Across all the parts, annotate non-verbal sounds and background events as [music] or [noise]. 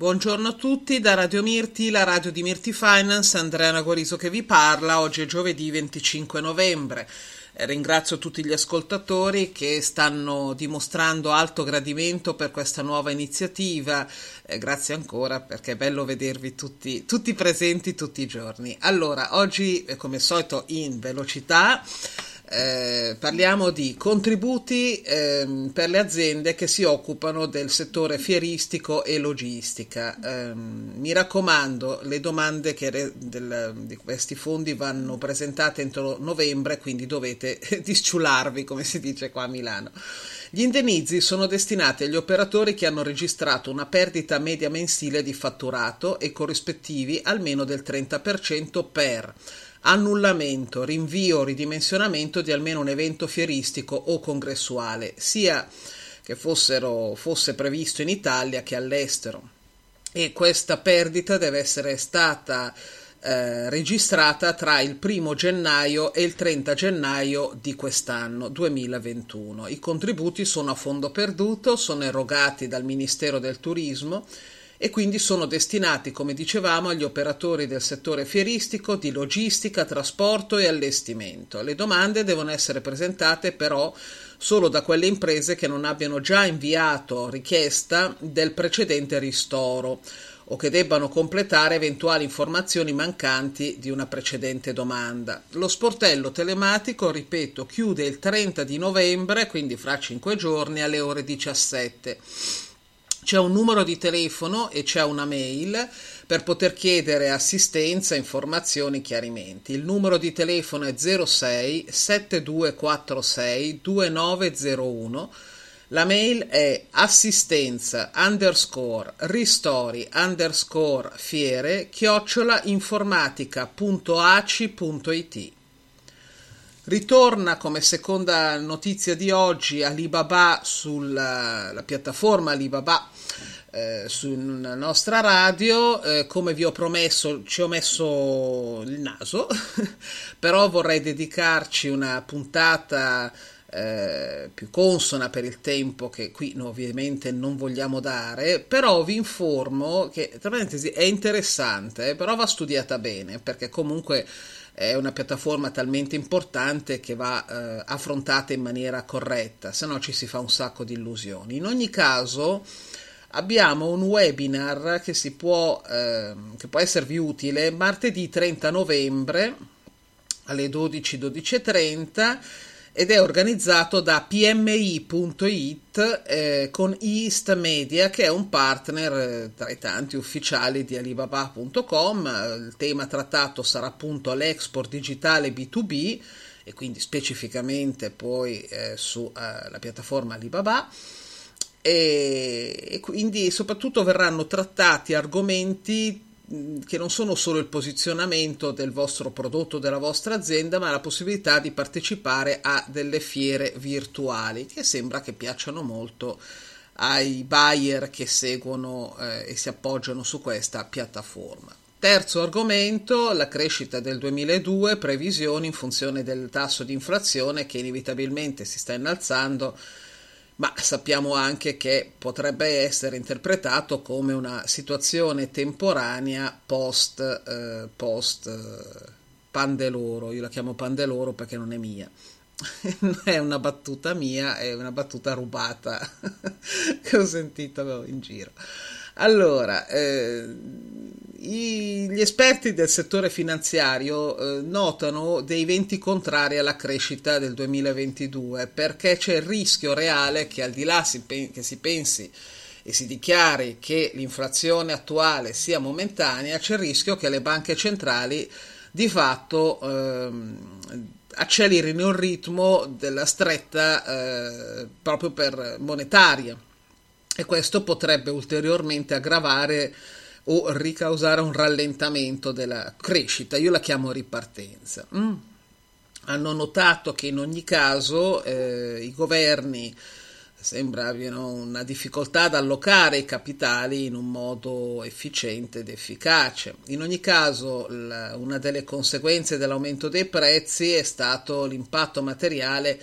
Buongiorno a tutti, da Radio Mirti, la radio di Mirti Finance, Andrea Naguariso che vi parla, oggi è giovedì 25 novembre. Eh, ringrazio tutti gli ascoltatori che stanno dimostrando alto gradimento per questa nuova iniziativa, eh, grazie ancora perché è bello vedervi tutti, tutti presenti tutti i giorni. Allora, oggi eh, come al solito in velocità eh, parliamo di contributi eh, per le aziende che si occupano del settore fieristico e logistica. Eh, mi raccomando, le domande re, del, di questi fondi vanno presentate entro novembre, quindi dovete [laughs] disciularvi, come si dice qua a Milano. Gli indennizi sono destinati agli operatori che hanno registrato una perdita media mensile di fatturato e corrispettivi almeno del 30% per annullamento, rinvio o ridimensionamento di almeno un evento fieristico o congressuale, sia che fossero, fosse previsto in Italia che all'estero. E questa perdita deve essere stata eh, registrata tra il 1 gennaio e il 30 gennaio di quest'anno 2021. I contributi sono a fondo perduto, sono erogati dal Ministero del Turismo e quindi sono destinati, come dicevamo, agli operatori del settore fieristico, di logistica, trasporto e allestimento. Le domande devono essere presentate però solo da quelle imprese che non abbiano già inviato richiesta del precedente ristoro o che debbano completare eventuali informazioni mancanti di una precedente domanda. Lo sportello telematico, ripeto, chiude il 30 di novembre, quindi fra 5 giorni alle ore 17 c'è un numero di telefono e c'è una mail per poter chiedere assistenza, informazioni, chiarimenti. Il numero di telefono è 06 7246 2901. La mail è assistenza underscore ristori underscore fiere chiocciola informatica.aci.it. Ritorna come seconda notizia di oggi Alibaba sulla piattaforma Alibaba eh, sulla nostra radio. Eh, come vi ho promesso, ci ho messo il naso, [laughs] però vorrei dedicarci una puntata. Eh, più consona per il tempo che qui ovviamente non vogliamo dare, però vi informo che tra parentesi è interessante, però va studiata bene perché comunque è una piattaforma talmente importante che va eh, affrontata in maniera corretta, se no ci si fa un sacco di illusioni. In ogni caso abbiamo un webinar che, si può, eh, che può esservi utile martedì 30 novembre alle 12, 12.30 ed è organizzato da pmi.it eh, con East Media che è un partner eh, tra i tanti ufficiali di alibaba.com. Il tema trattato sarà appunto l'export digitale B2B e quindi specificamente poi eh, sulla eh, piattaforma Alibaba. E, e quindi soprattutto verranno trattati argomenti che non sono solo il posizionamento del vostro prodotto, della vostra azienda, ma la possibilità di partecipare a delle fiere virtuali che sembra che piacciono molto ai buyer che seguono eh, e si appoggiano su questa piattaforma. Terzo argomento, la crescita del 2002, previsioni in funzione del tasso di inflazione che inevitabilmente si sta innalzando ma sappiamo anche che potrebbe essere interpretato come una situazione temporanea post, eh, post eh, Pandeloro, io la chiamo Pandeloro perché non è mia. [laughs] non è una battuta mia, è una battuta rubata [laughs] che ho sentito in giro. Allora, eh, i, gli esperti del settore finanziario eh, notano dei venti contrari alla crescita del 2022 perché c'è il rischio reale che al di là si, che si pensi e si dichiari che l'inflazione attuale sia momentanea, c'è il rischio che le banche centrali di fatto ehm, accelerino il ritmo della stretta eh, proprio per monetaria e questo potrebbe ulteriormente aggravare o ricausare un rallentamento della crescita. Io la chiamo ripartenza. Mm. Hanno notato che in ogni caso eh, i governi sembra abbiano una difficoltà ad allocare i capitali in un modo efficiente ed efficace. In ogni caso, la, una delle conseguenze dell'aumento dei prezzi è stato l'impatto materiale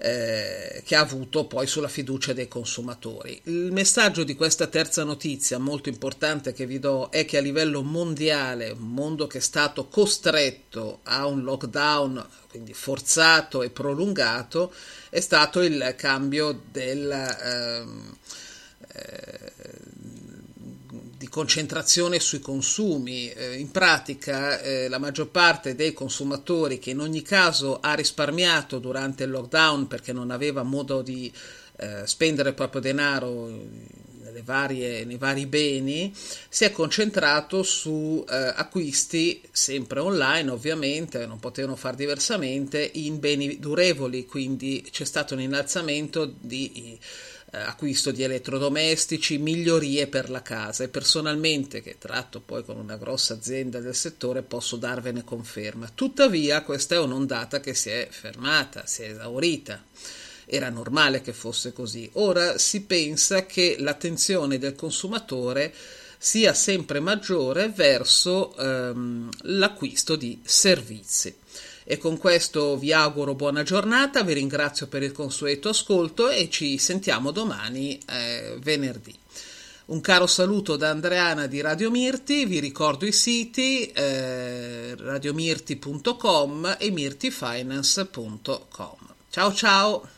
eh, che ha avuto poi sulla fiducia dei consumatori. Il messaggio di questa terza notizia molto importante che vi do è che a livello mondiale, un mondo che è stato costretto a un lockdown, quindi forzato e prolungato, è stato il cambio del... Ehm, eh, di concentrazione sui consumi. Eh, in pratica eh, la maggior parte dei consumatori che in ogni caso ha risparmiato durante il lockdown perché non aveva modo di eh, spendere il proprio denaro nelle varie, nei vari beni, si è concentrato su eh, acquisti sempre online ovviamente, non potevano fare diversamente, in beni durevoli, quindi c'è stato un innalzamento di eh, acquisto di elettrodomestici, migliorie per la casa e personalmente, che tratto poi con una grossa azienda del settore, posso darvene conferma. Tuttavia questa è un'ondata che si è fermata, si è esaurita. Era normale che fosse così. Ora si pensa che l'attenzione del consumatore sia sempre maggiore verso ehm, l'acquisto di servizi. E con questo vi auguro buona giornata, vi ringrazio per il consueto ascolto e ci sentiamo domani eh, venerdì. Un caro saluto da Andreana di Radio Mirti, vi ricordo i siti eh, radiomirti.com e mirtifinance.com. Ciao ciao!